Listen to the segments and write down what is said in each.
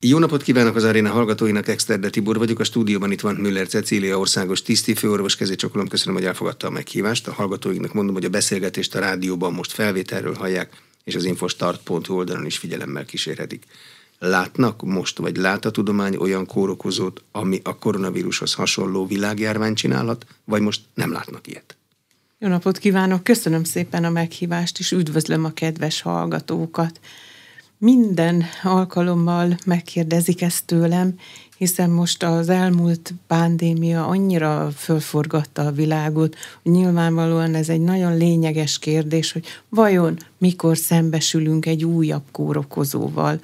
Jó napot kívánok az aréna hallgatóinak, Exterde Tibor vagyok, a stúdióban itt van Müller Cecília, országos tisztifőorvos, csokolom, köszönöm, hogy elfogadta a meghívást. A hallgatóinknak mondom, hogy a beszélgetést a rádióban most felvételről hallják, és az infostart.hu oldalon is figyelemmel kísérhetik. Látnak most, vagy lát a tudomány olyan kórokozót, ami a koronavírushoz hasonló világjárvány csinálhat, vagy most nem látnak ilyet? Jó napot kívánok, köszönöm szépen a meghívást, és üdvözlöm a kedves hallgatókat. Minden alkalommal megkérdezik ezt tőlem, hiszen most az elmúlt pandémia annyira fölforgatta a világot, hogy nyilvánvalóan ez egy nagyon lényeges kérdés, hogy vajon mikor szembesülünk egy újabb kórokozóval.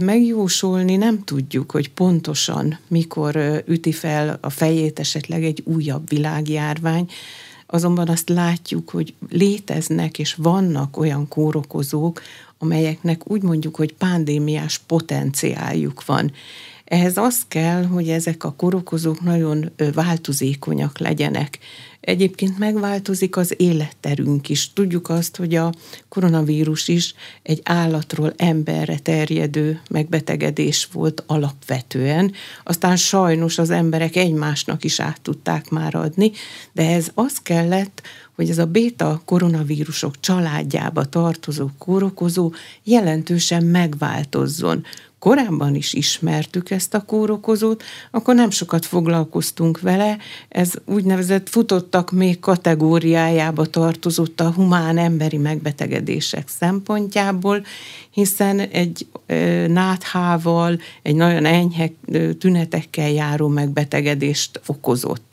Megjósolni nem tudjuk, hogy pontosan mikor üti fel a fejét esetleg egy újabb világjárvány, azonban azt látjuk, hogy léteznek és vannak olyan kórokozók, amelyeknek úgy mondjuk, hogy pandémiás potenciáljuk van. Ehhez az kell, hogy ezek a korokozók nagyon változékonyak legyenek. Egyébként megváltozik az életterünk is. Tudjuk azt, hogy a koronavírus is egy állatról emberre terjedő megbetegedés volt alapvetően. Aztán sajnos az emberek egymásnak is át tudták már adni, de ez az kellett, hogy ez a béta koronavírusok családjába tartozó kórokozó jelentősen megváltozzon. Korábban is ismertük ezt a kórokozót, akkor nem sokat foglalkoztunk vele, ez úgynevezett futottak még kategóriájába tartozott a humán emberi megbetegedések szempontjából, hiszen egy náthával, egy nagyon enyhe tünetekkel járó megbetegedést okozott.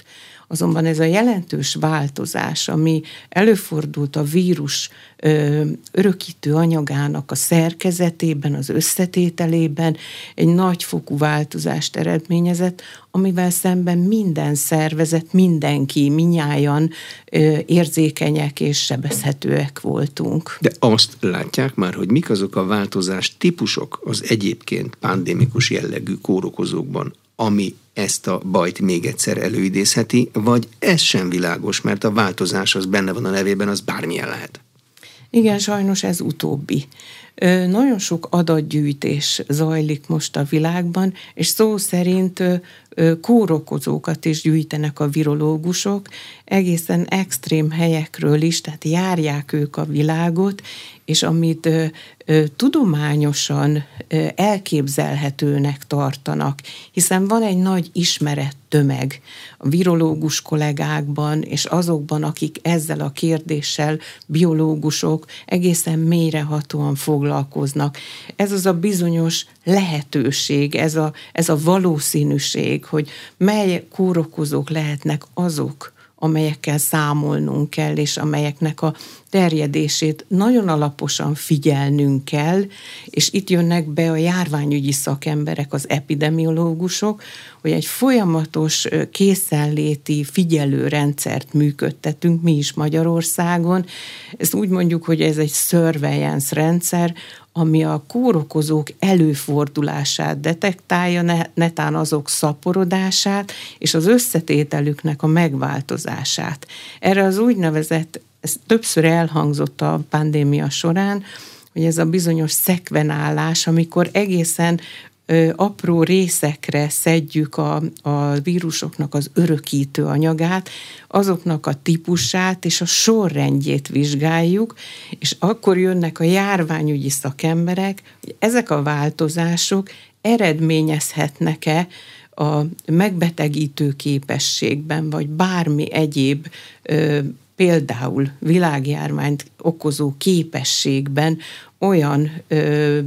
Azonban ez a jelentős változás, ami előfordult a vírus ö, örökítő anyagának a szerkezetében, az összetételében, egy nagyfokú változást eredményezett, amivel szemben minden szervezet, mindenki, minnyájan ö, érzékenyek és sebezhetőek voltunk. De azt látják már, hogy mik azok a változás típusok az egyébként pandémikus jellegű kórokozókban, ami ezt a bajt még egyszer előidézheti, vagy ez sem világos, mert a változás az benne van a nevében, az bármilyen lehet. Igen, sajnos ez utóbbi. Nagyon sok adatgyűjtés zajlik most a világban, és szó szerint kórokozókat is gyűjtenek a virológusok, egészen extrém helyekről is, tehát járják ők a világot, és amit ö, ö, tudományosan ö, elképzelhetőnek tartanak, hiszen van egy nagy ismeret tömeg a virológus kollégákban, és azokban, akik ezzel a kérdéssel, biológusok egészen mélyrehatóan foglalkoznak. Ez az a bizonyos lehetőség, ez a, ez a valószínűség, hogy mely kórokozók lehetnek azok, amelyekkel számolnunk kell, és amelyeknek a terjedését nagyon alaposan figyelnünk kell, és itt jönnek be a járványügyi szakemberek, az epidemiológusok, hogy egy folyamatos készenléti figyelőrendszert működtetünk mi is Magyarországon. Ezt úgy mondjuk, hogy ez egy surveillance rendszer, ami a kórokozók előfordulását detektálja, netán azok szaporodását és az összetételüknek a megváltozását. Erre az úgynevezett, ez többször elhangzott a pandémia során, hogy ez a bizonyos szekvenálás, amikor egészen apró részekre szedjük a, a vírusoknak az örökítő anyagát, azoknak a típusát és a sorrendjét vizsgáljuk, és akkor jönnek a járványügyi szakemberek, hogy ezek a változások eredményezhetnek-e a megbetegítő képességben, vagy bármi egyéb ö, például világjárványt okozó képességben olyan ö,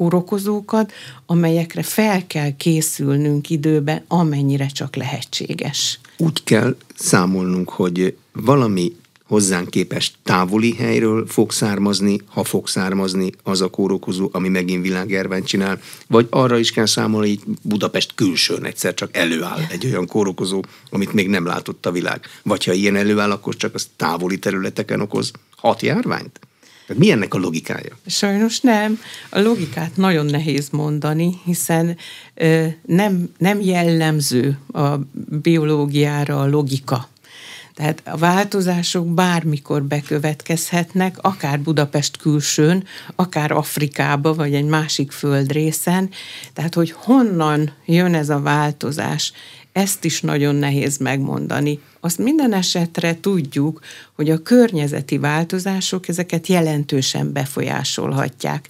kórokozókat, amelyekre fel kell készülnünk időben, amennyire csak lehetséges. Úgy kell számolnunk, hogy valami hozzánk képest távoli helyről fog származni, ha fog származni az a kórokozó, ami megint világjárványt csinál, vagy arra is kell számolni, hogy Budapest külsőn egyszer csak előáll egy olyan kórokozó, amit még nem látott a világ. Vagy ha ilyen előáll, akkor csak az távoli területeken okoz hat járványt? Tehát mi ennek a logikája? Sajnos nem. A logikát nagyon nehéz mondani, hiszen nem, nem jellemző a biológiára a logika. Tehát a változások bármikor bekövetkezhetnek, akár Budapest külsőn, akár Afrikába, vagy egy másik földrészen. Tehát, hogy honnan jön ez a változás, ezt is nagyon nehéz megmondani. Azt minden esetre tudjuk, hogy a környezeti változások ezeket jelentősen befolyásolhatják.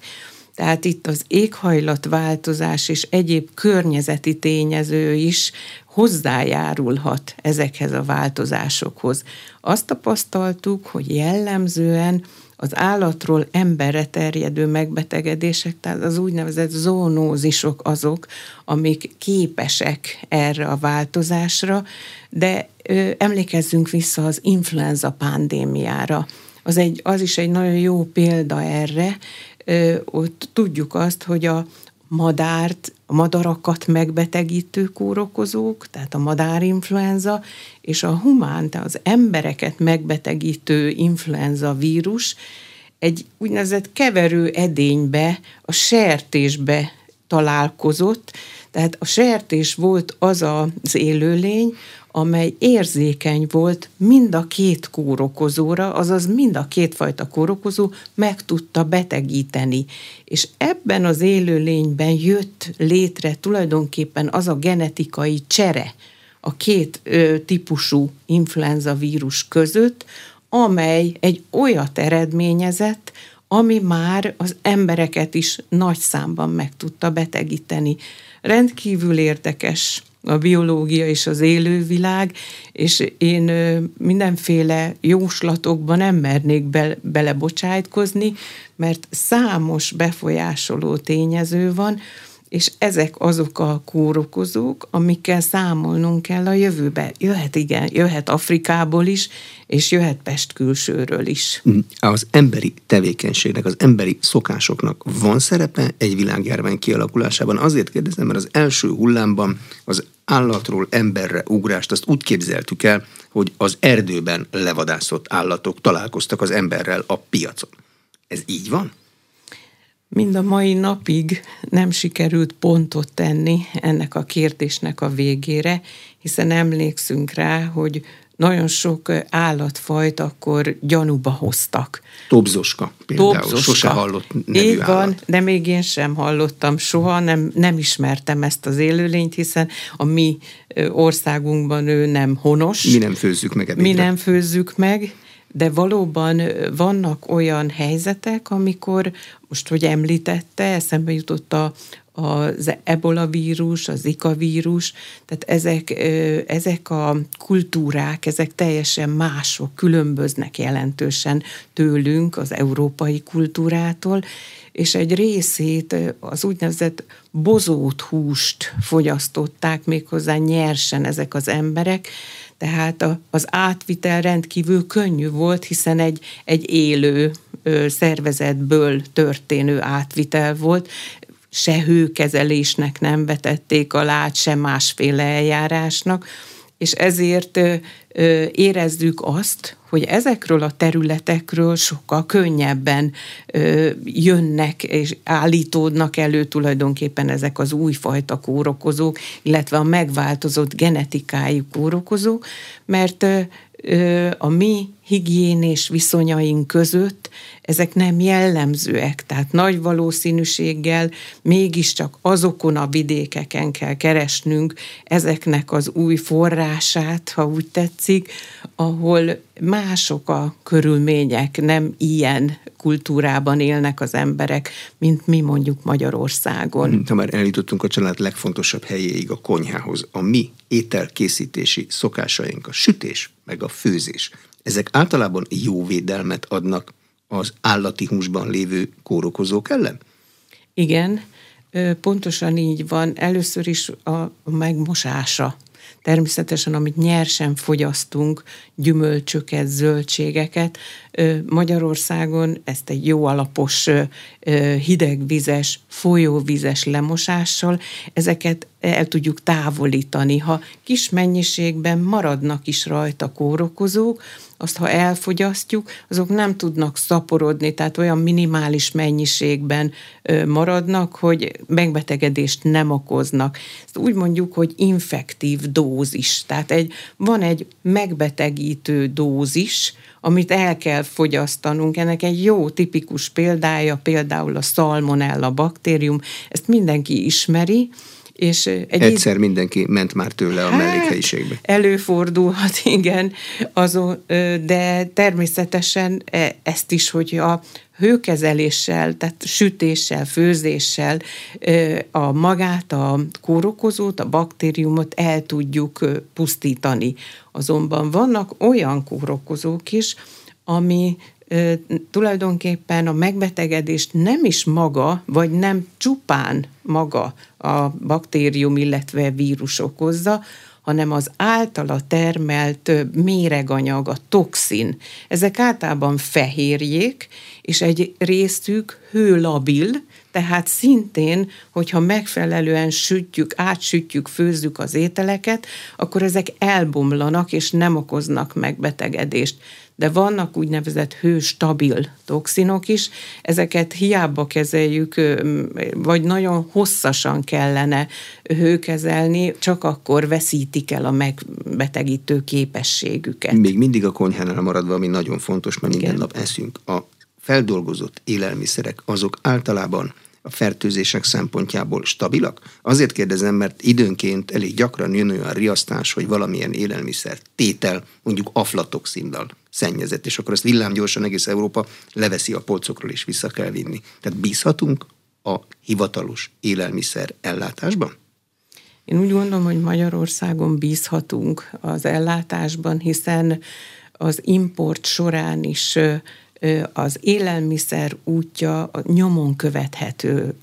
Tehát itt az éghajlatváltozás és egyéb környezeti tényező is hozzájárulhat ezekhez a változásokhoz. Azt tapasztaltuk, hogy jellemzően az állatról emberre terjedő megbetegedések, tehát az úgynevezett zónózisok azok, amik képesek erre a változásra, de ö, emlékezzünk vissza az influenza pandémiára. Az, egy, az is egy nagyon jó példa erre, ö, ott tudjuk azt, hogy a madárt, a madarakat megbetegítő kórokozók, tehát a madárinfluenza, és a humán, tehát az embereket megbetegítő influenza vírus egy úgynevezett keverő edénybe, a sertésbe találkozott, tehát a sertés volt az az élőlény, amely érzékeny volt mind a két kórokozóra, azaz mind a kétfajta kórokozó meg tudta betegíteni. És ebben az élőlényben jött létre tulajdonképpen az a genetikai csere a két ö, típusú influenza vírus között, amely egy olyat eredményezett, ami már az embereket is nagy számban meg tudta betegíteni. Rendkívül érdekes a biológia és az élővilág, és én mindenféle jóslatokba nem mernék be, belebocsájtkozni, mert számos befolyásoló tényező van, és ezek azok a kórokozók, amikkel számolnunk kell a jövőbe. Jöhet igen, jöhet Afrikából is, és jöhet Pest külsőről is. Mm, az emberi tevékenységnek, az emberi szokásoknak van szerepe egy világjárvány kialakulásában? Azért kérdezem, mert az első hullámban az állatról emberre ugrást, azt úgy képzeltük el, hogy az erdőben levadászott állatok találkoztak az emberrel a piacon. Ez így van? Mind a mai napig nem sikerült pontot tenni ennek a kérdésnek a végére, hiszen emlékszünk rá, hogy nagyon sok állatfajt akkor gyanúba hoztak. Tobzoska például, Tobzoska. sose hallott nevű Így van, állat. de még én sem hallottam soha, nem, nem ismertem ezt az élőlényt, hiszen a mi országunkban ő nem honos. Mi nem főzzük meg ebédre. Mi nem főzzük meg, de valóban vannak olyan helyzetek, amikor, most hogy említette, eszembe jutott a, az ebola vírus, az zika vírus, tehát ezek, ezek a kultúrák, ezek teljesen mások, különböznek jelentősen tőlünk, az európai kultúrától, és egy részét az úgynevezett bozót húst fogyasztották méghozzá nyersen ezek az emberek, tehát az átvitel rendkívül könnyű volt, hiszen egy, egy élő szervezetből történő átvitel volt, se hőkezelésnek nem vetették alá, se másféle eljárásnak, és ezért érezzük azt, hogy ezekről a területekről sokkal könnyebben jönnek és állítódnak elő tulajdonképpen ezek az újfajta kórokozók, illetve a megváltozott genetikájú kórokozók, mert a mi higiénés viszonyaink között ezek nem jellemzőek, tehát nagy valószínűséggel mégiscsak azokon a vidékeken kell keresnünk ezeknek az új forrását, ha úgy tetszik, ahol mások a körülmények, nem ilyen kultúrában élnek az emberek, mint mi mondjuk Magyarországon. Ha már elítottunk a család legfontosabb helyéig, a konyhához, a mi ételkészítési szokásaink, a sütés, meg a főzés, ezek általában jó védelmet adnak az állati húsban lévő kórokozók ellen? Igen, pontosan így van. Először is a megmosása. Természetesen, amit nyersen fogyasztunk, gyümölcsöket, zöldségeket, Magyarországon ezt egy jó alapos hidegvizes, folyóvizes lemosással ezeket el tudjuk távolítani. Ha kis mennyiségben maradnak is rajta kórokozók, azt ha elfogyasztjuk, azok nem tudnak szaporodni, tehát olyan minimális mennyiségben maradnak, hogy megbetegedést nem okoznak. Ezt úgy mondjuk, hogy infektív dózis. Tehát egy, van egy megbetegítő dózis, amit el kell fogyasztanunk. Ennek egy jó tipikus példája például a salmonella baktérium, ezt mindenki ismeri, és egy Egyszer mindenki ment már tőle a hát, mellékhelyiségbe. Előfordulhat, igen, azon, de természetesen e, ezt is, hogy a hőkezeléssel, tehát sütéssel, főzéssel a magát, a kórokozót, a baktériumot el tudjuk pusztítani. Azonban vannak olyan kórokozók is, ami tulajdonképpen a megbetegedést nem is maga, vagy nem csupán maga a baktérium, illetve vírus okozza, hanem az általa termelt méreganyag, a toxin. Ezek általában fehérjék, és egy részük hőlabil, tehát szintén, hogyha megfelelően sütjük, átsütjük, főzzük az ételeket, akkor ezek elbomlanak és nem okoznak megbetegedést de vannak úgynevezett hőstabil toxinok is, ezeket hiába kezeljük, vagy nagyon hosszasan kellene hőkezelni, csak akkor veszítik el a megbetegítő képességüket. Még mindig a konyhánál maradva, ami nagyon fontos, mert Igen. minden nap eszünk. A feldolgozott élelmiszerek azok általában a fertőzések szempontjából stabilak? Azért kérdezem, mert időnként elég gyakran jön olyan riasztás, hogy valamilyen élelmiszer tétel, mondjuk aflatoxinnal szennyezett, és akkor ezt villámgyorsan egész Európa leveszi a polcokról és vissza kell vinni. Tehát bízhatunk a hivatalos élelmiszer ellátásban? Én úgy gondolom, hogy Magyarországon bízhatunk az ellátásban, hiszen az import során is az élelmiszer útja nyomon követhető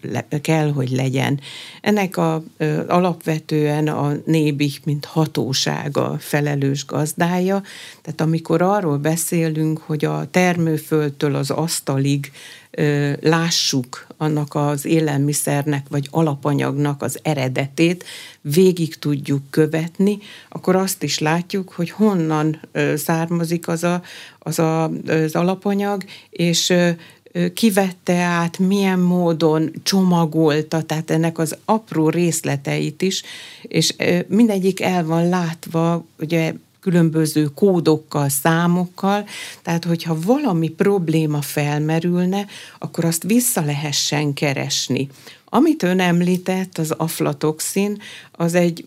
kell, hogy legyen. Ennek a, alapvetően a nébik, mint hatósága felelős gazdája, tehát amikor arról beszélünk, hogy a termőföldtől az asztalig lássuk annak az élelmiszernek vagy alapanyagnak az eredetét, végig tudjuk követni, akkor azt is látjuk, hogy honnan származik az a, az, a, az alapanyag, és kivette át, milyen módon csomagolta, tehát ennek az apró részleteit is, és mindegyik el van látva, ugye különböző kódokkal, számokkal, tehát hogyha valami probléma felmerülne, akkor azt vissza lehessen keresni. Amit ön említett, az aflatoxin, az egy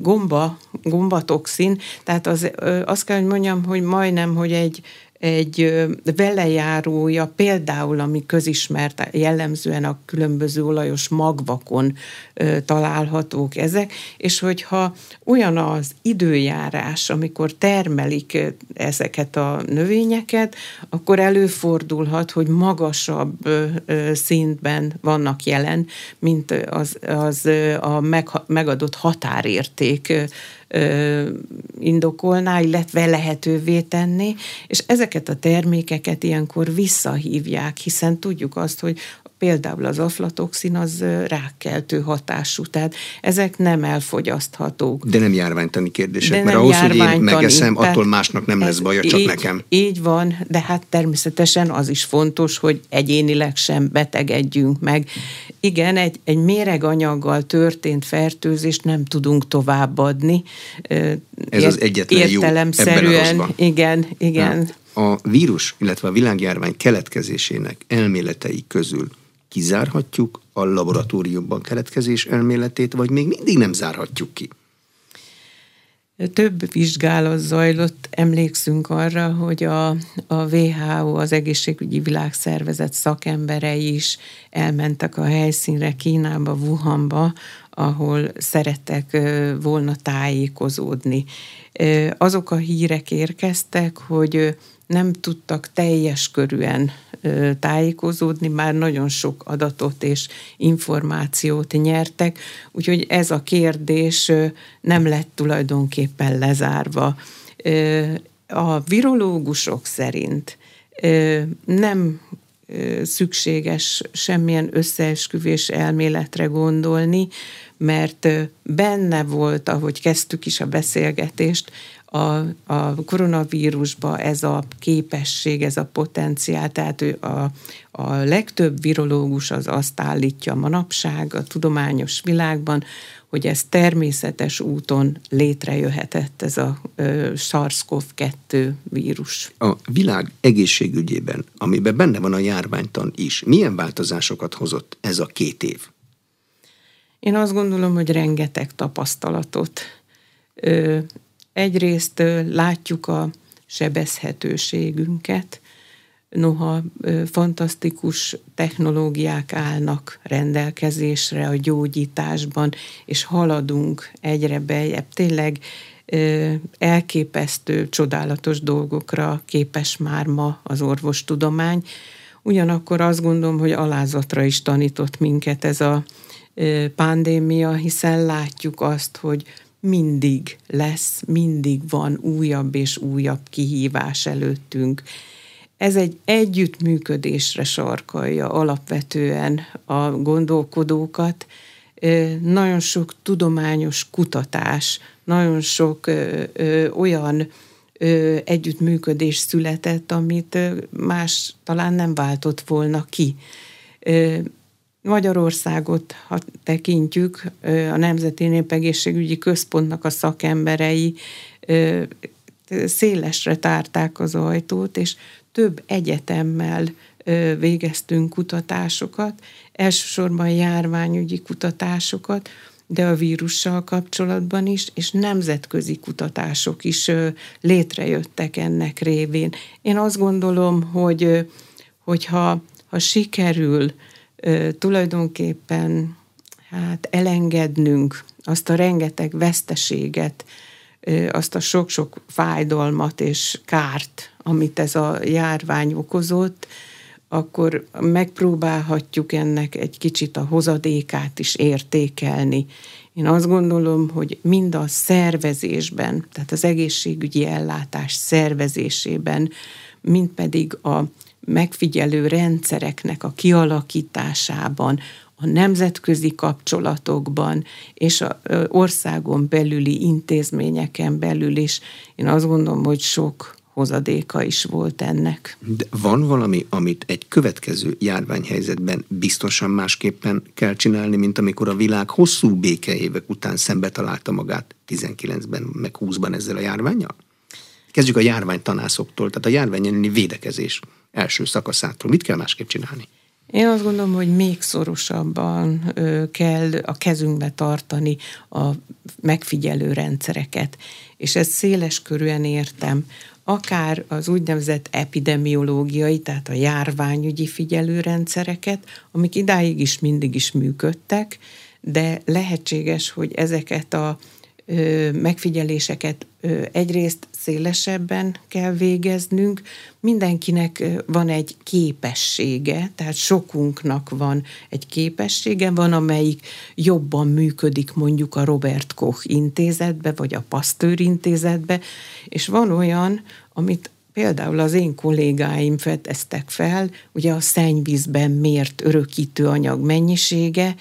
gomba, gombatoxin, tehát az, azt kell, hogy mondjam, hogy majdnem, hogy egy egy velejárója, például, ami közismert, jellemzően a különböző olajos magvakon találhatók ezek, és hogyha olyan az időjárás, amikor termelik ezeket a növényeket, akkor előfordulhat, hogy magasabb szintben vannak jelen, mint az, az a megadott határérték indokolná, illetve lehetővé tenni, és ezeket a termékeket ilyenkor visszahívják, hiszen tudjuk azt, hogy például az aflatoxin az rákkeltő hatású, tehát ezek nem elfogyaszthatók. De nem járványtani kérdések, de mert ahhoz, hogy én megeszem, attól másnak nem lesz baja, csak így, nekem. Így van, de hát természetesen az is fontos, hogy egyénileg sem betegedjünk meg. Igen, egy, egy méreganyaggal történt fertőzést nem tudunk továbbadni. Ez az egyetlen jó ebben a Igen, igen. A vírus, illetve a világjárvány keletkezésének elméletei közül kizárhatjuk a laboratóriumban keletkezés elméletét, vagy még mindig nem zárhatjuk ki? Több vizsgálat zajlott, emlékszünk arra, hogy a, a WHO, az Egészségügyi Világszervezet szakemberei is elmentek a helyszínre, Kínába, Wuhanba, ahol szerettek volna tájékozódni. Azok a hírek érkeztek, hogy nem tudtak teljes körűen tájékozódni, már nagyon sok adatot és információt nyertek, úgyhogy ez a kérdés nem lett tulajdonképpen lezárva. a virológusok szerint nem szükséges semmilyen összeesküvés elméletre gondolni, mert benne volt, ahogy kezdtük is a beszélgetést, a, a koronavírusba ez a képesség, ez a potenciál, tehát ő a, a legtöbb virológus az azt állítja manapság a tudományos világban, hogy ez természetes úton létrejöhetett ez a SARS-CoV-2 vírus. A világ egészségügyében, amiben benne van a járványtan is, milyen változásokat hozott ez a két év? Én azt gondolom, hogy rengeteg tapasztalatot. Egyrészt látjuk a sebezhetőségünket, noha fantasztikus technológiák állnak rendelkezésre a gyógyításban, és haladunk egyre bejebb. Tényleg elképesztő, csodálatos dolgokra képes már ma az orvostudomány. Ugyanakkor azt gondolom, hogy alázatra is tanított minket ez a pandémia, hiszen látjuk azt, hogy mindig lesz, mindig van újabb és újabb kihívás előttünk ez egy együttműködésre sarkalja alapvetően a gondolkodókat. Nagyon sok tudományos kutatás, nagyon sok olyan együttműködés született, amit más talán nem váltott volna ki. Magyarországot, ha tekintjük, a Nemzeti Népegészségügyi Központnak a szakemberei szélesre tárták az ajtót, és több egyetemmel végeztünk kutatásokat, elsősorban járványügyi kutatásokat, de a vírussal kapcsolatban is, és nemzetközi kutatások is létrejöttek ennek révén. Én azt gondolom, hogy hogyha ha sikerül tulajdonképpen hát elengednünk azt a rengeteg veszteséget, azt a sok-sok fájdalmat és kárt, amit ez a járvány okozott, akkor megpróbálhatjuk ennek egy kicsit a hozadékát is értékelni. Én azt gondolom, hogy mind a szervezésben, tehát az egészségügyi ellátás szervezésében, mind pedig a megfigyelő rendszereknek a kialakításában, a nemzetközi kapcsolatokban és a országon belüli intézményeken belül is. Én azt gondolom, hogy sok hozadéka is volt ennek. De van valami, amit egy következő járványhelyzetben biztosan másképpen kell csinálni, mint amikor a világ hosszú békeévek után szembe találta magát 19-ben, meg 20-ban ezzel a járványjal? Kezdjük a járványtanászoktól, tehát a járvány védekezés első szakaszától. Mit kell másképp csinálni? Én azt gondolom, hogy még szorosabban kell a kezünkbe tartani a megfigyelő rendszereket, és ezt széles körűen értem. Akár az úgynevezett epidemiológiai, tehát a járványügyi figyelőrendszereket, amik idáig is mindig is működtek, de lehetséges, hogy ezeket a megfigyeléseket egyrészt szélesebben kell végeznünk, mindenkinek van egy képessége, tehát sokunknak van egy képessége, van amelyik jobban működik mondjuk a Robert Koch intézetbe, vagy a Pasteur intézetbe, és van olyan, amit például az én kollégáim fedeztek fel, ugye a szennyvízben mért örökítőanyag mennyisége,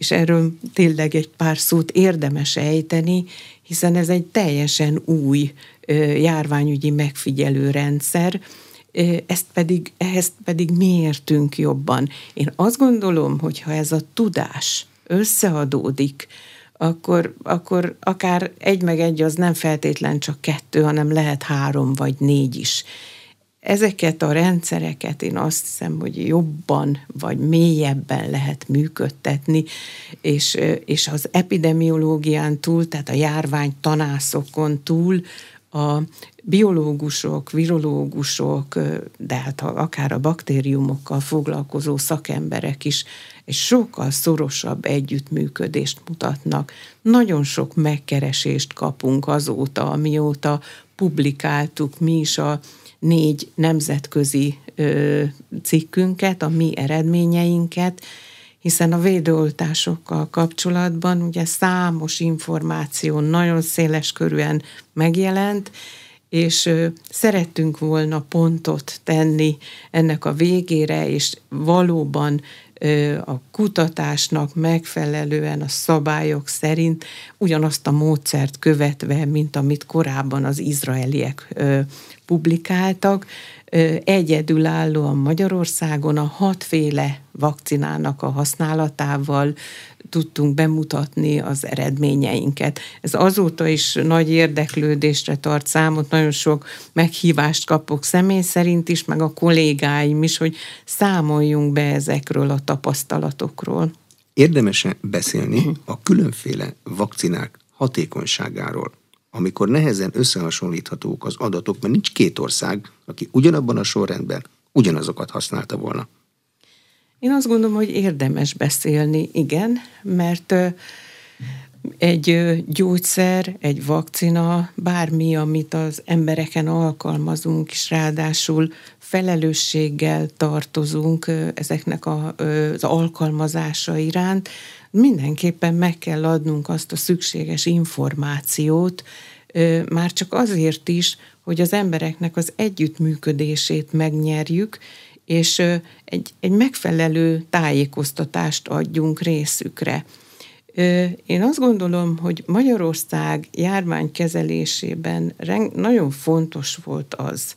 és erről tényleg egy pár szót érdemes ejteni, hiszen ez egy teljesen új járványügyi megfigyelő rendszer, ezt pedig, ehhez pedig mi értünk jobban. Én azt gondolom, hogy ha ez a tudás összeadódik, akkor, akkor akár egy meg egy az nem feltétlen csak kettő, hanem lehet három vagy négy is ezeket a rendszereket én azt hiszem, hogy jobban vagy mélyebben lehet működtetni, és, és az epidemiológián túl, tehát a járvány tanászokon túl a biológusok, virológusok, de hát akár a baktériumokkal foglalkozó szakemberek is egy sokkal szorosabb együttműködést mutatnak. Nagyon sok megkeresést kapunk azóta, amióta publikáltuk mi is a négy nemzetközi ö, cikkünket, a mi eredményeinket, hiszen a védőoltásokkal kapcsolatban ugye számos információ nagyon széles körűen megjelent, és szerettünk volna pontot tenni ennek a végére, és valóban a kutatásnak megfelelően a szabályok szerint ugyanazt a módszert követve, mint amit korábban az izraeliek publikáltak, egyedülállóan Magyarországon a hatféle vakcinának a használatával tudtunk bemutatni az eredményeinket. Ez azóta is nagy érdeklődésre tart számot, nagyon sok meghívást kapok személy szerint is, meg a kollégáim is, hogy számoljunk be ezekről a tapasztalatokról. Érdemes beszélni a különféle vakcinák hatékonyságáról, amikor nehezen összehasonlíthatók az adatok, mert nincs két ország, aki ugyanabban a sorrendben ugyanazokat használta volna. Én azt gondolom, hogy érdemes beszélni, igen, mert egy gyógyszer, egy vakcina, bármi, amit az embereken alkalmazunk, és ráadásul felelősséggel tartozunk ezeknek a, az alkalmazása iránt, mindenképpen meg kell adnunk azt a szükséges információt, már csak azért is, hogy az embereknek az együttműködését megnyerjük, és egy, egy megfelelő tájékoztatást adjunk részükre. Én azt gondolom, hogy Magyarország járvány kezelésében nagyon fontos volt az,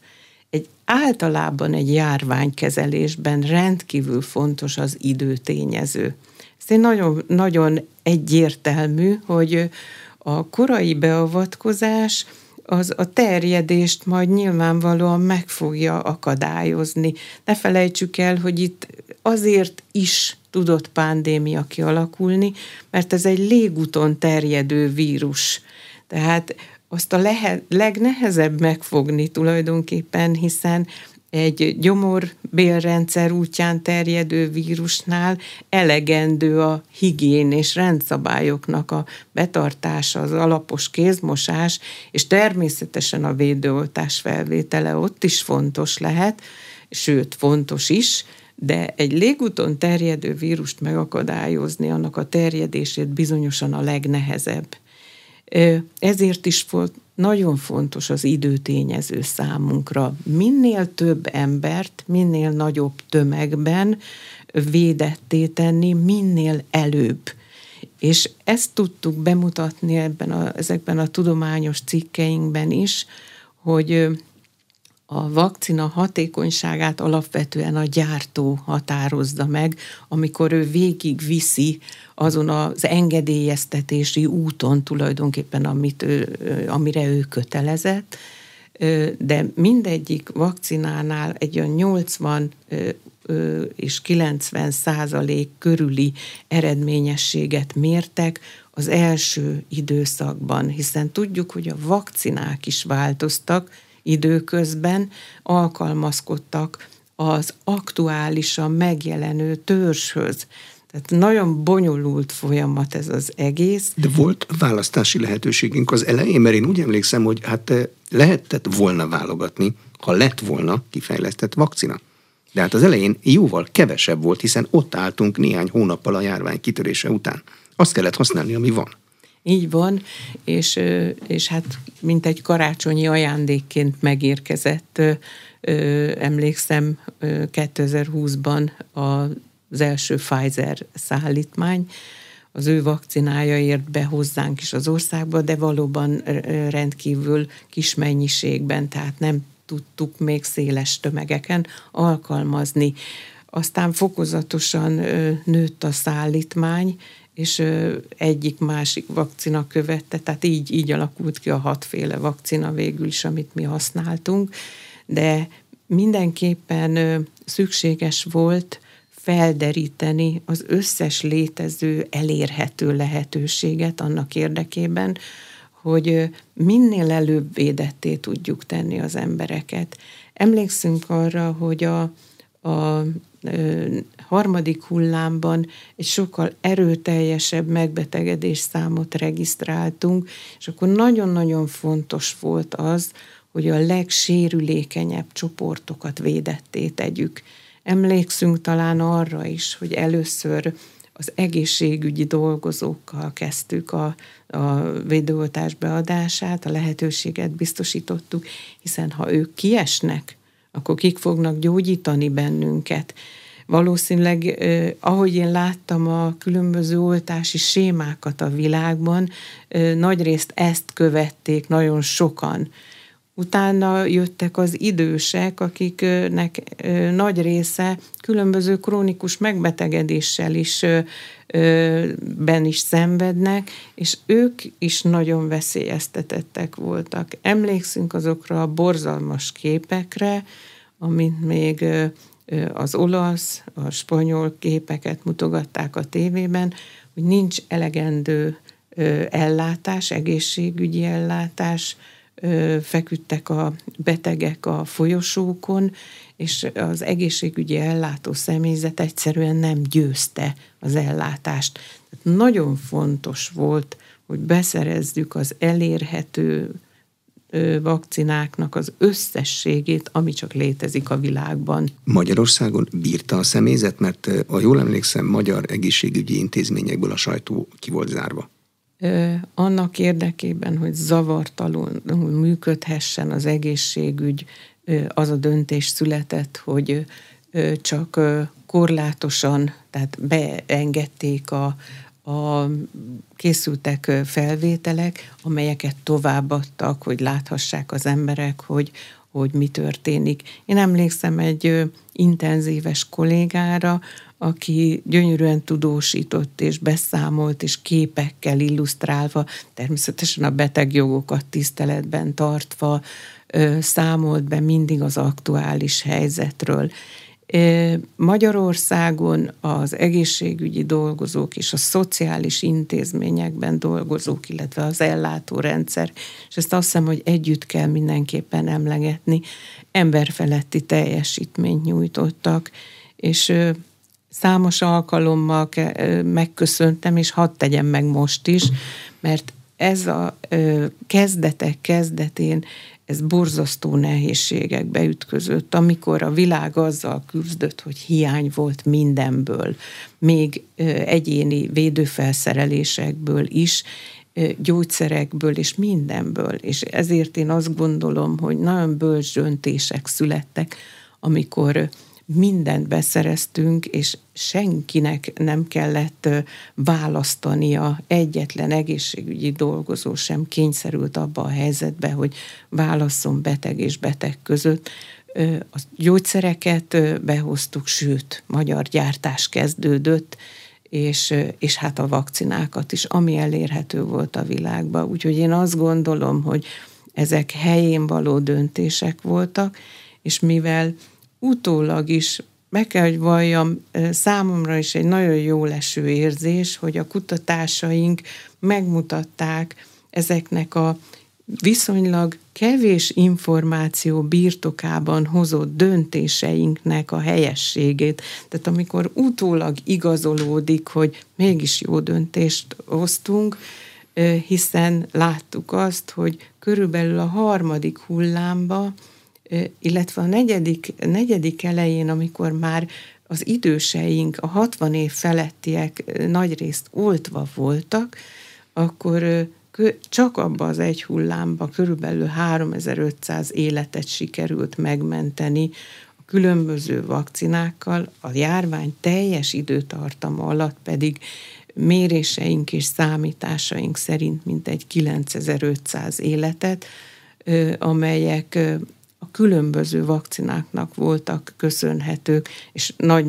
egy általában egy járványkezelésben rendkívül fontos az időtényező. Ez nagyon, nagyon egyértelmű, hogy a korai beavatkozás az a terjedést majd nyilvánvalóan meg fogja akadályozni. Ne felejtsük el, hogy itt azért is tudott pandémia kialakulni, mert ez egy légúton terjedő vírus. Tehát azt a lehe, legnehezebb megfogni tulajdonképpen, hiszen egy gyomorbélrendszer útján terjedő vírusnál elegendő a higién és rendszabályoknak a betartása, az alapos kézmosás, és természetesen a védőoltás felvétele ott is fontos lehet, sőt fontos is, de egy légúton terjedő vírust megakadályozni, annak a terjedését bizonyosan a legnehezebb. Ezért is volt nagyon fontos az időtényező számunkra. Minél több embert, minél nagyobb tömegben védetté tenni, minél előbb. És ezt tudtuk bemutatni ebben a, ezekben a tudományos cikkeinkben is, hogy a vakcina hatékonyságát alapvetően a gyártó határozza meg, amikor ő végig viszi azon az engedélyeztetési úton tulajdonképpen, amit ő, amire ő kötelezett, de mindegyik vakcinánál egy olyan 80 és 90 százalék körüli eredményességet mértek az első időszakban, hiszen tudjuk, hogy a vakcinák is változtak, időközben alkalmazkodtak az aktuálisan megjelenő törzshöz. Tehát nagyon bonyolult folyamat ez az egész. De volt választási lehetőségünk az elején, mert én úgy emlékszem, hogy hát eh, lehetett volna válogatni, ha lett volna kifejlesztett vakcina. De hát az elején jóval kevesebb volt, hiszen ott álltunk néhány hónappal a járvány kitörése után. Azt kellett használni, ami van. Így van, és, és hát mint egy karácsonyi ajándékként megérkezett, emlékszem 2020-ban az első Pfizer szállítmány, az ő vakcinája ért be hozzánk is az országba, de valóban rendkívül kis mennyiségben, tehát nem tudtuk még széles tömegeken alkalmazni. Aztán fokozatosan nőtt a szállítmány, és egyik másik vakcina követte, tehát így, így alakult ki a hatféle vakcina végül is, amit mi használtunk, de mindenképpen szükséges volt felderíteni az összes létező, elérhető lehetőséget annak érdekében, hogy minél előbb védetté tudjuk tenni az embereket. Emlékszünk arra, hogy a, a harmadik hullámban egy sokkal erőteljesebb megbetegedés számot regisztráltunk, és akkor nagyon-nagyon fontos volt az, hogy a legsérülékenyebb csoportokat védetté tegyük. Emlékszünk talán arra is, hogy először az egészségügyi dolgozókkal kezdtük a, a védőoltás beadását, a lehetőséget biztosítottuk, hiszen ha ők kiesnek, akkor kik fognak gyógyítani bennünket. Valószínűleg, ahogy én láttam a különböző oltási sémákat a világban, nagyrészt ezt követték nagyon sokan. Utána jöttek az idősek, akiknek nagy része különböző krónikus megbetegedéssel is ben is szenvednek, és ők is nagyon veszélyeztetettek voltak. Emlékszünk azokra a borzalmas képekre, amint még az olasz, a spanyol képeket mutogatták a tévében, hogy nincs elegendő ellátás, egészségügyi ellátás, feküdtek a betegek a folyosókon, és az egészségügyi ellátó személyzet egyszerűen nem győzte az ellátást. Tehát nagyon fontos volt, hogy beszerezzük az elérhető vakcináknak az összességét, ami csak létezik a világban. Magyarországon bírta a személyzet, mert a jól emlékszem, magyar egészségügyi intézményekből a sajtó ki volt zárva annak érdekében, hogy zavartalanul működhessen az egészségügy, az a döntés született, hogy csak korlátosan, tehát beengedték a, a készültek felvételek, amelyeket továbbadtak, hogy láthassák az emberek, hogy, hogy mi történik. Én emlékszem egy intenzíves kollégára, aki gyönyörűen tudósított és beszámolt, és képekkel illusztrálva, természetesen a betegjogokat tiszteletben tartva, számolt be mindig az aktuális helyzetről. Magyarországon az egészségügyi dolgozók és a szociális intézményekben dolgozók, illetve az ellátórendszer, és ezt azt hiszem, hogy együtt kell mindenképpen emlegetni, emberfeletti teljesítményt nyújtottak, és számos alkalommal megköszöntem, és hadd tegyem meg most is, mert ez a kezdetek kezdetén ez borzasztó nehézségekbe ütközött, amikor a világ azzal küzdött, hogy hiány volt mindenből, még egyéni védőfelszerelésekből is, gyógyszerekből és mindenből. És ezért én azt gondolom, hogy nagyon bölcs döntések születtek, amikor mindent beszereztünk, és senkinek nem kellett választania, egyetlen egészségügyi dolgozó sem kényszerült abba a helyzetbe, hogy válasszon beteg és beteg között. A gyógyszereket behoztuk, sőt, magyar gyártás kezdődött, és, és hát a vakcinákat is, ami elérhető volt a világban. Úgyhogy én azt gondolom, hogy ezek helyén való döntések voltak, és mivel utólag is meg kell, hogy valljam, számomra is egy nagyon jó leső érzés, hogy a kutatásaink megmutatták ezeknek a viszonylag kevés információ birtokában hozott döntéseinknek a helyességét. Tehát amikor utólag igazolódik, hogy mégis jó döntést hoztunk, hiszen láttuk azt, hogy körülbelül a harmadik hullámba illetve a negyedik, negyedik elején, amikor már az időseink, a 60 év felettiek nagyrészt oltva voltak, akkor csak abba az egy hullámba körülbelül 3500 életet sikerült megmenteni a különböző vakcinákkal, a járvány teljes időtartama alatt pedig méréseink és számításaink szerint mintegy 9500 életet, amelyek a különböző vakcináknak voltak köszönhetők, és nagy,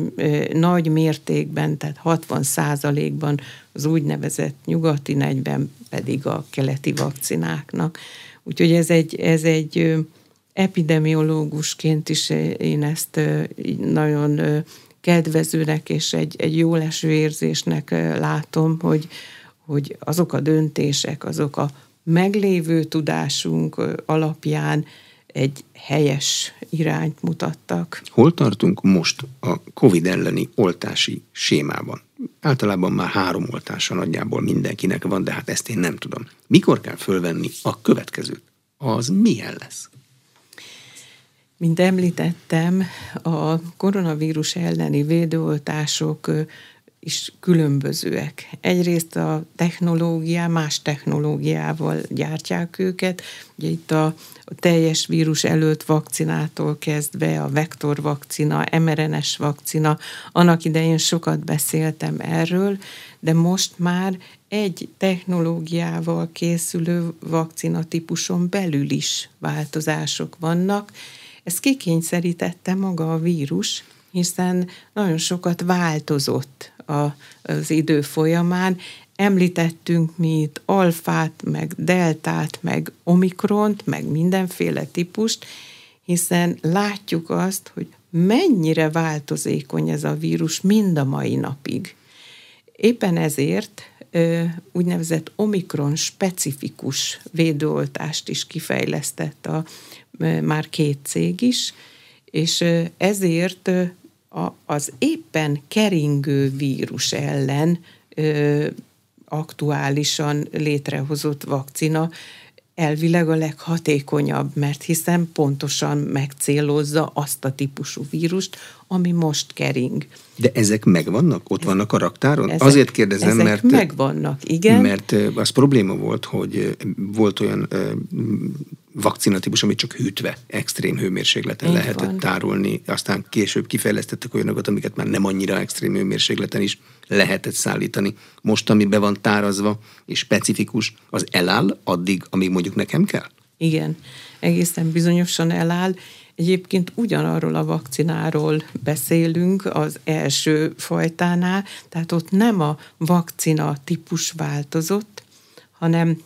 nagy mértékben, tehát 60 százalékban az úgynevezett nyugati, 40 pedig a keleti vakcináknak. Úgyhogy ez egy, ez egy epidemiológusként is én ezt nagyon kedvezőnek és egy, egy jó leső érzésnek látom, hogy, hogy azok a döntések, azok a meglévő tudásunk alapján egy helyes irányt mutattak. Hol tartunk most a COVID elleni oltási sémában? Általában már három oltása nagyjából mindenkinek van, de hát ezt én nem tudom. Mikor kell fölvenni a következőt? Az milyen lesz? Mint említettem, a koronavírus elleni védőoltások is különbözőek. Egyrészt a technológia, más technológiával gyártják őket. Ugye itt a, a teljes vírus előtt vakcinától kezdve a vektor vakcina, mRNS vakcina, annak idején sokat beszéltem erről, de most már egy technológiával készülő vakcina típuson belül is változások vannak. Ezt kikényszerítette maga a vírus, hiszen nagyon sokat változott a, az idő folyamán. Említettünk mi itt alfát, meg deltát, meg omikront, meg mindenféle típust, hiszen látjuk azt, hogy mennyire változékony ez a vírus mind a mai napig. Éppen ezért úgynevezett omikron specifikus védőoltást is kifejlesztett a, már két cég is, és ezért a, az éppen keringő vírus ellen ö, aktuálisan létrehozott vakcina elvileg a leghatékonyabb, mert hiszen pontosan megcélozza azt a típusú vírust, ami most kering. De ezek megvannak? Ott vannak a raktáron? Ezek, Azért kérdezem, ezek mert... megvannak, igen. Mert az probléma volt, hogy volt olyan vakcinatípus, amit csak hűtve, extrém hőmérsékleten Így lehetett van. tárolni. Aztán később kifejlesztettek olyanokat, amiket már nem annyira extrém hőmérsékleten is lehetett szállítani. Most, ami be van tárazva és specifikus, az eláll addig, amíg mondjuk nekem kell? Igen, egészen bizonyosan eláll. Egyébként ugyanarról a vakcináról beszélünk az első fajtánál, tehát ott nem a vakcina típus változott, hanem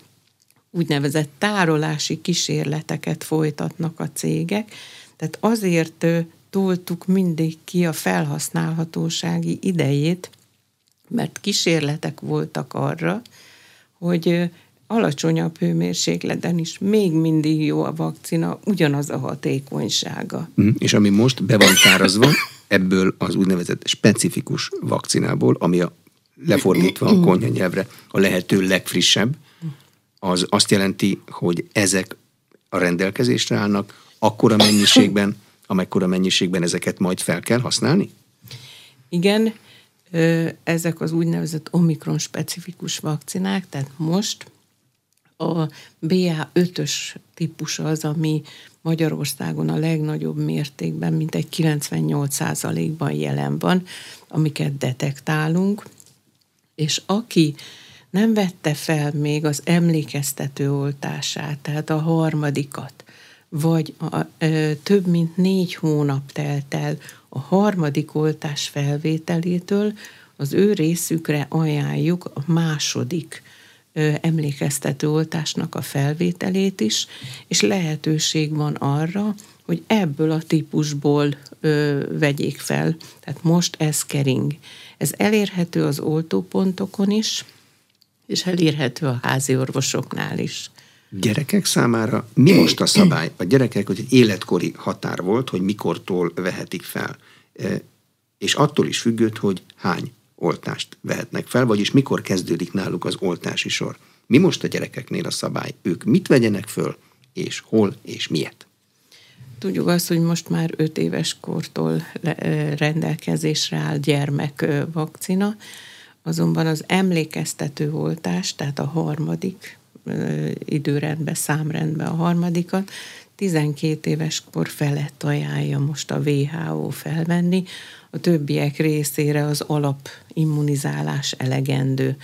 úgynevezett tárolási kísérleteket folytatnak a cégek, tehát azért toltuk mindig ki a felhasználhatósági idejét, mert kísérletek voltak arra, hogy alacsonyabb hőmérsékleten is még mindig jó a vakcina, ugyanaz a hatékonysága. Mm, és ami most be van tárazva, ebből az úgynevezett specifikus vakcinából, ami a lefordítva a konyha nyelvre a lehető legfrissebb, az azt jelenti, hogy ezek a rendelkezésre állnak akkora mennyiségben, amekkora mennyiségben ezeket majd fel kell használni? Igen, ezek az úgynevezett omikron specifikus vakcinák, tehát most a BA5-ös típus az, ami Magyarországon a legnagyobb mértékben, mint egy 98%-ban jelen van, amiket detektálunk, és aki nem vette fel még az emlékeztető oltását, tehát a harmadikat, vagy a, ö, több mint négy hónap telt el a harmadik oltás felvételétől, az ő részükre ajánljuk a második emlékeztető oltásnak a felvételét is, és lehetőség van arra, hogy ebből a típusból ö, vegyék fel. Tehát most ez kering. Ez elérhető az oltópontokon is, és elérhető a házi orvosoknál is. Gyerekek számára mi most a szabály? A gyerekek, hogy egy életkori határ volt, hogy mikortól vehetik fel. E, és attól is függött, hogy hány oltást vehetnek fel, vagyis mikor kezdődik náluk az oltási sor. Mi most a gyerekeknél a szabály? Ők mit vegyenek föl, és hol, és miért? Tudjuk azt, hogy most már 5 éves kortól rendelkezésre áll gyermek vakcina, Azonban az emlékeztető oltás, tehát a harmadik időrendben, számrendben a harmadikat, 12 éves kor felett ajánlja most a WHO felvenni, a többiek részére az alapimmunizálás elegendő.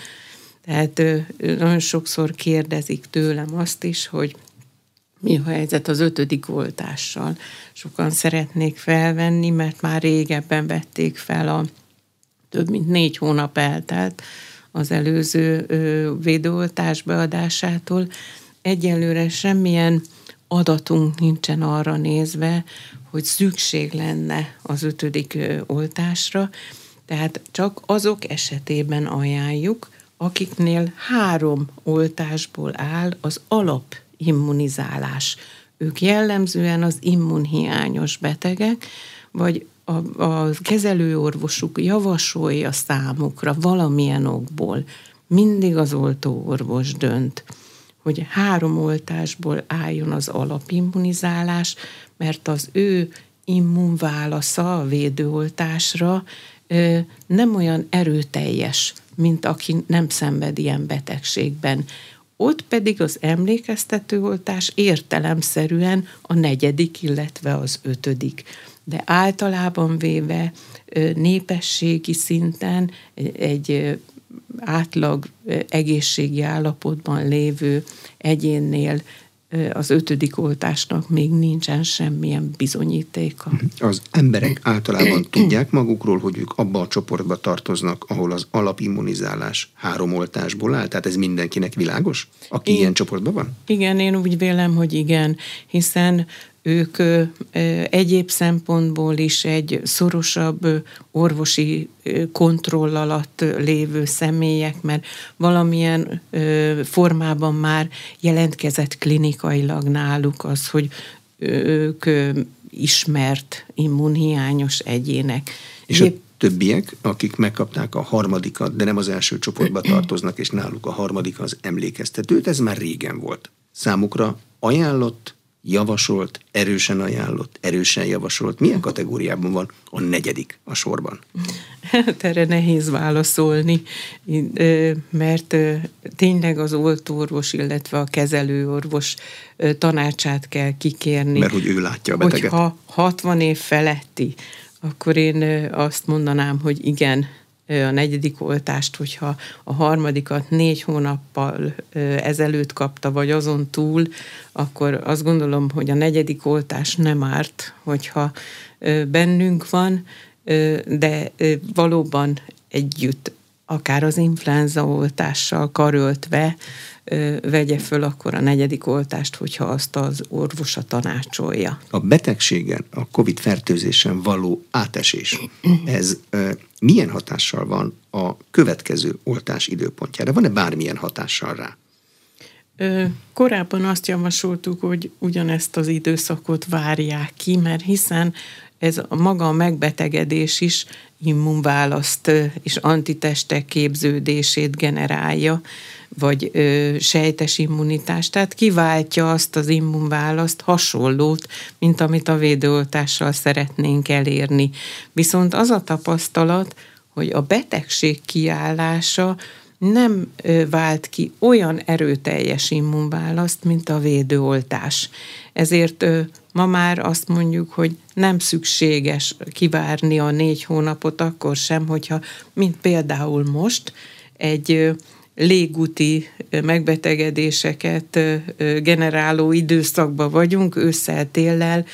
Tehát nagyon sokszor kérdezik tőlem azt is, hogy mi a helyzet az ötödik oltással. Sokan szeretnék felvenni, mert már régebben vették fel a több mint négy hónap eltelt az előző védőoltás beadásától. Egyelőre semmilyen adatunk nincsen arra nézve, hogy szükség lenne az ötödik oltásra, tehát csak azok esetében ajánljuk, akiknél három oltásból áll az alapimmunizálás. Ők jellemzően az immunhiányos betegek, vagy a, a kezelőorvosuk javasolja számukra valamilyen okból, mindig az oltóorvos dönt, hogy három oltásból álljon az alapimmunizálás, mert az ő immunválasza a védőoltásra nem olyan erőteljes, mint aki nem szenved ilyen betegségben. Ott pedig az emlékeztetőoltás értelemszerűen a negyedik, illetve az ötödik. De általában véve népességi szinten egy átlag egészségi állapotban lévő egyénnél az ötödik oltásnak még nincsen semmilyen bizonyítéka. Az emberek általában tudják magukról, hogy ők abba a csoportba tartoznak, ahol az alapimmunizálás három oltásból áll? Tehát ez mindenkinek világos, aki én, ilyen csoportban van? Igen, én úgy vélem, hogy igen, hiszen ők egyéb szempontból is egy szorosabb orvosi kontroll alatt lévő személyek, mert valamilyen formában már jelentkezett klinikailag náluk az, hogy ők ismert immunhiányos egyének. És a többiek, akik megkapták a harmadikat, de nem az első csoportba tartoznak, és náluk a harmadik az emlékeztetőt, ez már régen volt. Számukra ajánlott javasolt, erősen ajánlott, erősen javasolt. Milyen kategóriában van a negyedik a sorban? Hát erre nehéz válaszolni, mert tényleg az oltóorvos, illetve a kezelőorvos tanácsát kell kikérni. Mert hogy ő látja a beteget. Hogyha 60 év feletti, akkor én azt mondanám, hogy igen, a negyedik oltást, hogyha a harmadikat négy hónappal ezelőtt kapta, vagy azon túl, akkor azt gondolom, hogy a negyedik oltás nem árt, hogyha bennünk van, de valóban együtt, akár az influenza oltással karöltve, vegye föl akkor a negyedik oltást, hogyha azt az orvosa tanácsolja. A betegségen, a COVID fertőzésen való átesés, ez milyen hatással van a következő oltás időpontjára? Van-e bármilyen hatással rá? Korábban azt javasoltuk, hogy ugyanezt az időszakot várják ki, mert hiszen ez a maga a megbetegedés is immunválaszt és antitestek képződését generálja, vagy ö, sejtes immunitás, tehát kiváltja azt az immunválaszt hasonlót, mint amit a védőoltással szeretnénk elérni. Viszont az a tapasztalat, hogy a betegség kiállása nem vált ki olyan erőteljes immunválaszt, mint a védőoltás. Ezért ma már azt mondjuk, hogy nem szükséges kivárni a négy hónapot akkor sem, hogyha, mint például most, egy légúti megbetegedéseket generáló időszakban vagyunk, ősszel, téllel,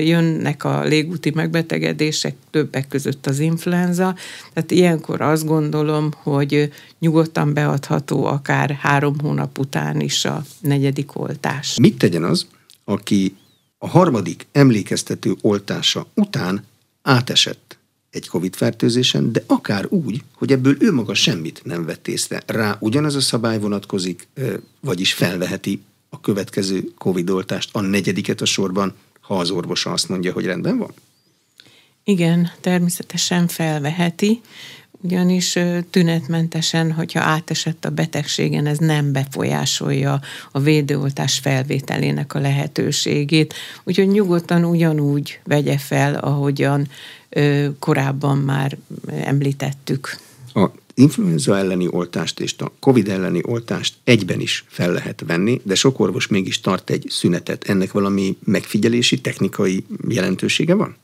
jönnek a légúti megbetegedések, többek között az influenza, tehát ilyenkor azt gondolom, hogy nyugodtan beadható akár három hónap után is a negyedik oltás. Mit tegyen az, aki a harmadik emlékeztető oltása után átesett egy COVID-fertőzésen, de akár úgy, hogy ebből ő maga semmit nem vett észre. Rá ugyanaz a szabály vonatkozik, vagyis felveheti a következő COVID-oltást, a negyediket a sorban, ha az orvosa azt mondja, hogy rendben van? Igen, természetesen felveheti, ugyanis tünetmentesen, hogyha átesett a betegségen, ez nem befolyásolja a védőoltás felvételének a lehetőségét. Úgyhogy nyugodtan ugyanúgy vegye fel, ahogyan korábban már említettük. A influenza elleni oltást és a COVID elleni oltást egyben is fel lehet venni, de sok orvos mégis tart egy szünetet. Ennek valami megfigyelési, technikai jelentősége van?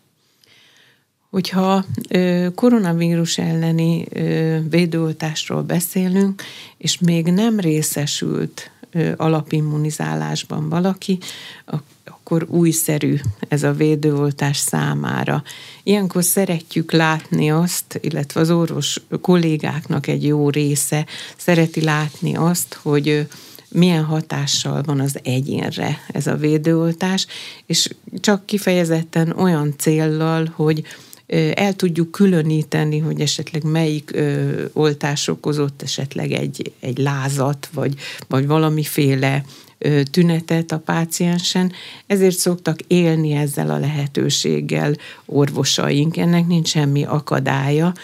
Hogyha koronavírus elleni védőoltásról beszélünk, és még nem részesült alapimmunizálásban valaki, akkor újszerű ez a védőoltás számára. Ilyenkor szeretjük látni azt, illetve az orvos kollégáknak egy jó része szereti látni azt, hogy milyen hatással van az egyénre ez a védőoltás, és csak kifejezetten olyan céllal, hogy el tudjuk különíteni, hogy esetleg melyik oltás okozott esetleg egy, egy lázat, vagy, vagy valamiféle tünetet a páciensen, ezért szoktak élni ezzel a lehetőséggel orvosaink. Ennek nincs semmi akadálya,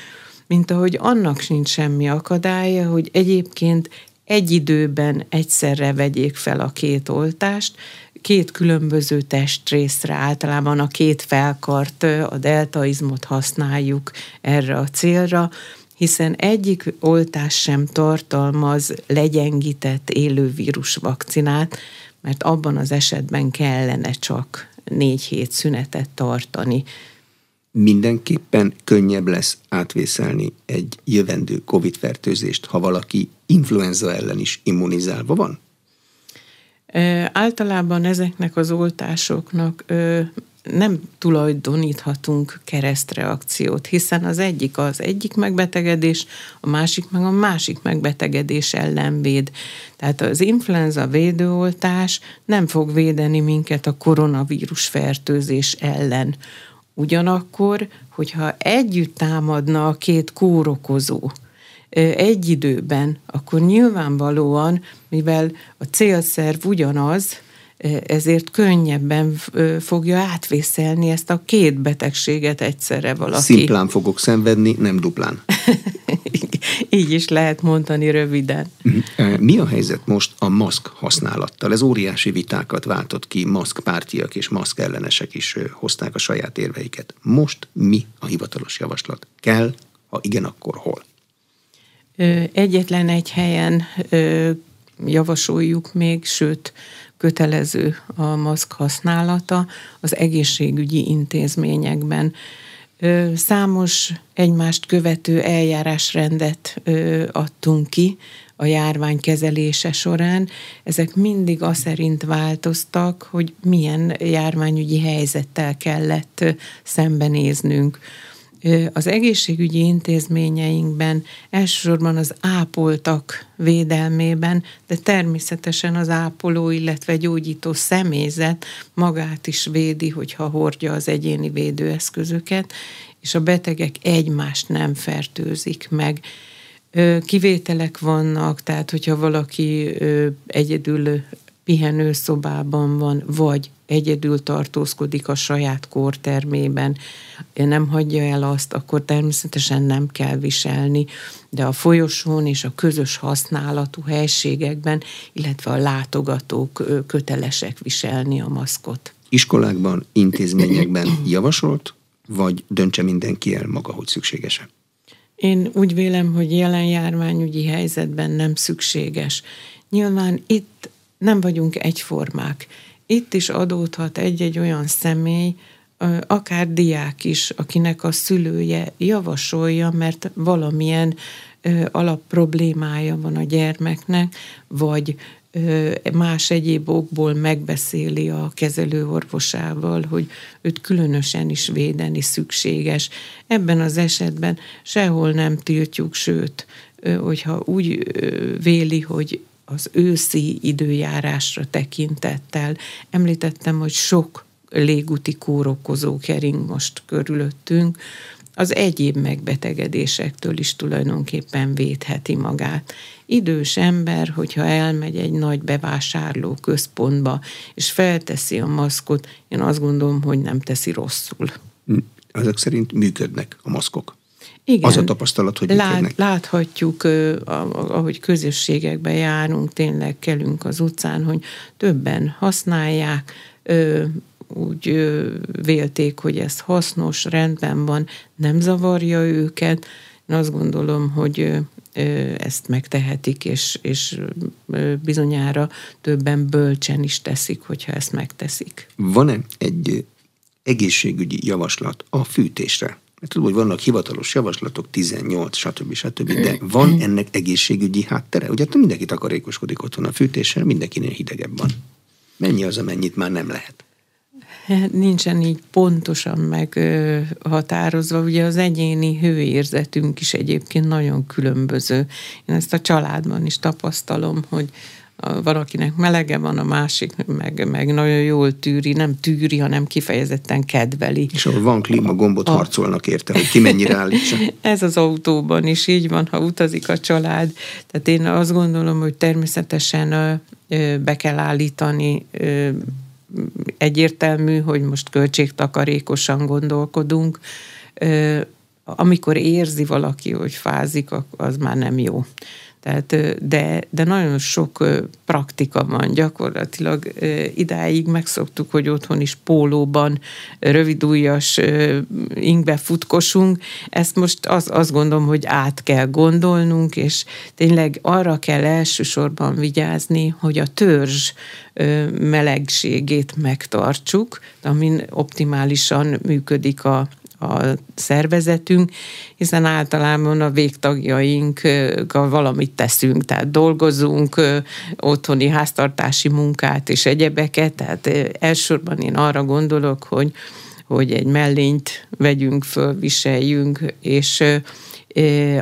mint ahogy annak sincs semmi akadálya, hogy egyébként egy időben egyszerre vegyék fel a két oltást, két különböző testrészre, általában a két felkart, a deltaizmot használjuk erre a célra, hiszen egyik oltás sem tartalmaz legyengített élővírus vakcinát, mert abban az esetben kellene csak négy hét szünetet tartani. Mindenképpen könnyebb lesz átvészelni egy jövendő COVID-fertőzést, ha valaki influenza ellen is immunizálva van? Általában ezeknek az oltásoknak nem tulajdoníthatunk keresztreakciót, hiszen az egyik az egyik megbetegedés, a másik meg a másik megbetegedés ellen véd. Tehát az influenza védőoltás nem fog védeni minket a koronavírus fertőzés ellen. Ugyanakkor, hogyha együtt támadna a két kórokozó, egy időben, akkor nyilvánvalóan, mivel a célszerv ugyanaz, ezért könnyebben fogja átvészelni ezt a két betegséget egyszerre valaki. Szimplán fogok szenvedni, nem duplán. Így is lehet mondani röviden. Mhm. Mi a helyzet most a maszk használattal? Ez óriási vitákat váltott ki, maszkpártiak és maszk ellenesek is hozták a saját érveiket. Most mi a hivatalos javaslat? Kell? Ha igen, akkor hol? Egyetlen egy helyen javasoljuk még, sőt, kötelező a maszk használata az egészségügyi intézményekben. Számos egymást követő eljárásrendet adtunk ki a járvány kezelése során. Ezek mindig az szerint változtak, hogy milyen járványügyi helyzettel kellett szembenéznünk az egészségügyi intézményeinkben elsősorban az ápoltak védelmében, de természetesen az ápoló, illetve gyógyító személyzet magát is védi, hogyha hordja az egyéni védőeszközöket, és a betegek egymást nem fertőzik meg. Kivételek vannak, tehát hogyha valaki egyedül pihenőszobában van, vagy egyedül tartózkodik a saját kórtermében, nem hagyja el azt, akkor természetesen nem kell viselni, de a folyosón és a közös használatú helységekben, illetve a látogatók kötelesek viselni a maszkot. Iskolákban, intézményekben javasolt, vagy döntse mindenki el maga, hogy szükséges-e? Én úgy vélem, hogy jelen járványügyi helyzetben nem szükséges. Nyilván itt nem vagyunk egyformák. Itt is adódhat egy-egy olyan személy, akár diák is, akinek a szülője javasolja, mert valamilyen alapproblémája van a gyermeknek, vagy más egyéb okból megbeszéli a kezelőorvosával, hogy őt különösen is védeni szükséges. Ebben az esetben sehol nem tiltjuk, sőt, hogyha úgy véli, hogy az őszi időjárásra tekintettel. Említettem, hogy sok légúti kórokozó kering most körülöttünk, az egyéb megbetegedésektől is tulajdonképpen védheti magát. Idős ember, hogyha elmegy egy nagy bevásárló központba, és felteszi a maszkot, én azt gondolom, hogy nem teszi rosszul. Ezek szerint működnek a maszkok. Igen. Az a tapasztalat, hogy Lát, Láthatjuk, ahogy közösségekben járunk, tényleg kelünk az utcán, hogy többen használják, úgy vélték, hogy ez hasznos, rendben van, nem zavarja őket. Én azt gondolom, hogy ezt megtehetik, és, és bizonyára többen bölcsen is teszik, hogyha ezt megteszik. Van-e egy egészségügyi javaslat a fűtésre? Mert tudom, hogy vannak hivatalos javaslatok, 18, stb. stb. De van ennek egészségügyi háttere? Ugye mindenki takarékoskodik otthon a fűtéssel, mindenkinél hidegebb van. Mennyi az, amennyit már nem lehet? Hát nincsen így pontosan meghatározva. Ugye az egyéni hőérzetünk is egyébként nagyon különböző. Én ezt a családban is tapasztalom, hogy valakinek melege van, a másik meg, meg nagyon jól tűri, nem tűri, hanem kifejezetten kedveli. És ahol van klíma gombot a... harcolnak érte, hogy ki mennyire állítsa. Ez az autóban is így van, ha utazik a család. Tehát én azt gondolom, hogy természetesen be kell állítani egyértelmű, hogy most költségtakarékosan gondolkodunk. Amikor érzi valaki, hogy fázik, az már nem jó Tehát, de, de nagyon sok praktika van gyakorlatilag. Idáig megszoktuk, hogy otthon is pólóban, rövidújas ingbe futkosunk. Ezt most az, azt gondolom, hogy át kell gondolnunk, és tényleg arra kell elsősorban vigyázni, hogy a törzs melegségét megtartsuk, amin optimálisan működik a, a szervezetünk, hiszen általában a végtagjainkkal valamit teszünk, tehát dolgozunk, otthoni háztartási munkát és egyebeket, tehát elsősorban én arra gondolok, hogy, hogy egy mellényt vegyünk föl, viseljünk, és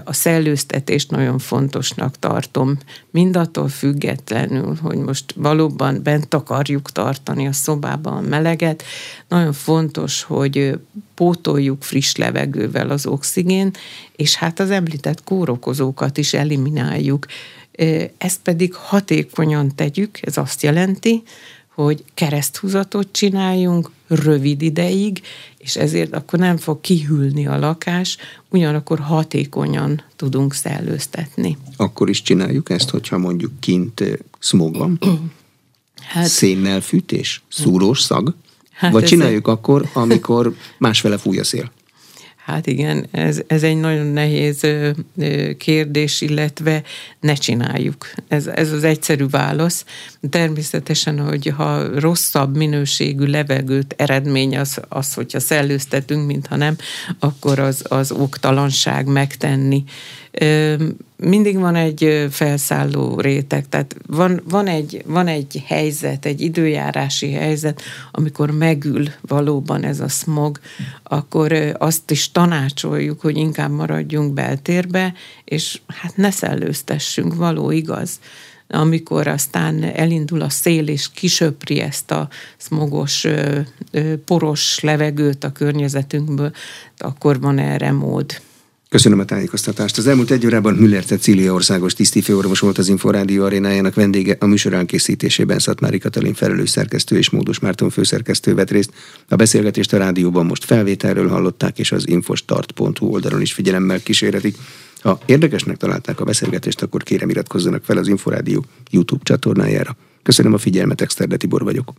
a szellőztetést nagyon fontosnak tartom, mindattól függetlenül, hogy most valóban bent akarjuk tartani a szobában a meleget, nagyon fontos, hogy pótoljuk friss levegővel az oxigén, és hát az említett kórokozókat is elimináljuk. Ezt pedig hatékonyan tegyük, ez azt jelenti, hogy kereszthúzatot csináljunk rövid ideig, és ezért akkor nem fog kihűlni a lakás, ugyanakkor hatékonyan tudunk szellőztetni. Akkor is csináljuk ezt, hogyha mondjuk kint smog van? Hát, Szénnel fűtés? Szúrós szag? Hát Vagy csináljuk egy... akkor, amikor másfele fúj a szél? Hát igen, ez, ez egy nagyon nehéz kérdés, illetve ne csináljuk. Ez, ez az egyszerű válasz. Természetesen, hogy ha rosszabb minőségű levegőt eredmény az, az hogyha szellőztetünk, mintha nem, akkor az, az oktalanság megtenni mindig van egy felszálló réteg, tehát van, van, egy, van egy helyzet, egy időjárási helyzet, amikor megül valóban ez a smog, akkor azt is tanácsoljuk, hogy inkább maradjunk beltérbe, és hát ne szellőztessünk, való igaz amikor aztán elindul a szél és kisöpri ezt a smogos, poros levegőt a környezetünkből, akkor van erre mód. Köszönöm a tájékoztatást. Az elmúlt egy órában Müller Cecília országos tisztifőorvos volt az Inforádió arénájának vendége. A műsor elkészítésében Szatmári Katalin felelős szerkesztő és Módos Márton főszerkesztő vett részt. A beszélgetést a rádióban most felvételről hallották, és az infostart.hu oldalon is figyelemmel kísérhetik. Ha érdekesnek találták a beszélgetést, akkor kérem iratkozzanak fel az Inforádió YouTube csatornájára. Köszönöm a figyelmet, Exterde Tibor vagyok.